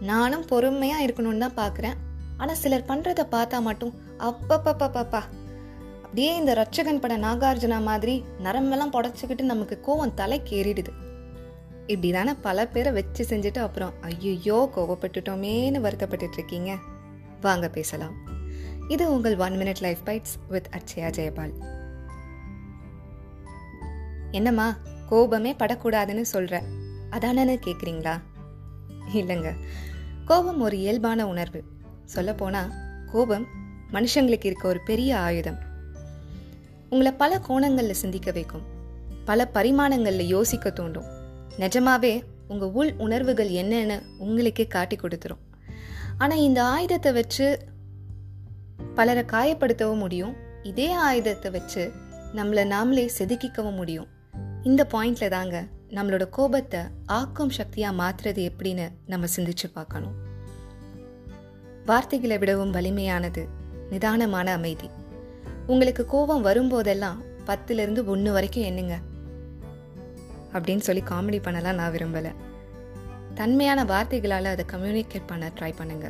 நானும் பொறுமையாக இருக்கணும்னு தான் பார்க்குறேன் ஆனால் சிலர் பண்ணுறத பார்த்தா மட்டும் அப்பப்பப்பப்பா அப்படியே இந்த ரட்சகன் பட நாகார்ஜுனா மாதிரி நரம்பெல்லாம் புடச்சிக்கிட்டு நமக்கு கோவம் தலைக்கு ஏறிடுது. இப்படி தானே பல பேரை வச்சு செஞ்சுட்டு அப்புறம் ஐயோ கோவப்பட்டுட்டோமேன்னு வருத்தப்பட்டுட்டு இருக்கீங்க. வாங்க பேசலாம். இது உங்கள் one minute life bites with Akshaya Jayapal. என்னம்மா கோபமே படக்கூடாதுன்னு சொல்ற. அதானன்னு கேட்குறீங்களா இல்லைங்க. கோபம் ஒரு இயல்பான உணர்வு. சொல்லப்போனால் கோபம் மனுஷங்களுக்கு இருக்க ஒரு பெரிய ஆயுதம். உங்களை பல கோணங்களில் சிந்திக்க வைக்கும். பல பரிமாணங்களில் யோசிக்க தூண்டும். நிஜமாவே உங்கள் உள் உணர்வுகள் என்னன்னு உங்களுக்கே காட்டி கொடுத்துரும். ஆனால் இந்த ஆயுதத்தை வச்சு பலரை காயப்படுத்தவும் முடியும். இதே ஆயுதத்தை வச்சு நம்மளை நாமளே செதுக்கிக்கவும் முடியும். இந்த பாயிண்ட்ல தாங்க நம்மளோட கோபத்தை ஆக்கும் சக்தியாக மாற்றுறது எப்படின்னு நம்ம சிந்திச்சு பார்க்கணும். வார்த்தைகளை விடவும் வலிமையானது நிதானமான அமைதி. உங்களுக்கு கோபம் வரும்போதெல்லாம் பத்துலேருந்து ஒன்று வரைக்கும் என்னங்க அப்படின்னு சொல்லி காமெடி பண்ணலாம் நான் விரும்பலை. தன்மையான வார்த்தைகளால் அதை கம்யூனிகேட் பண்ண ட்ரை பண்ணுங்க.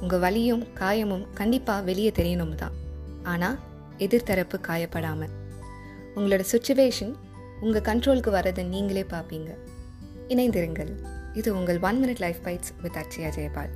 உங்கள் வலியும் காயமும் கண்டிப்பாக வெளியே தெரியணும் தான் ஆனால் எதிர்த்தரப்பு காயப்படாமல் உங்களோட சுச்சுவேஷன் உங்கள் கண்ட்ரோலுக்கு வரதை நீங்களே பார்ப்பீங்க. இணைந்திருங்கள். இது உங்கள் one minute life bites with Akshaya Jayapal.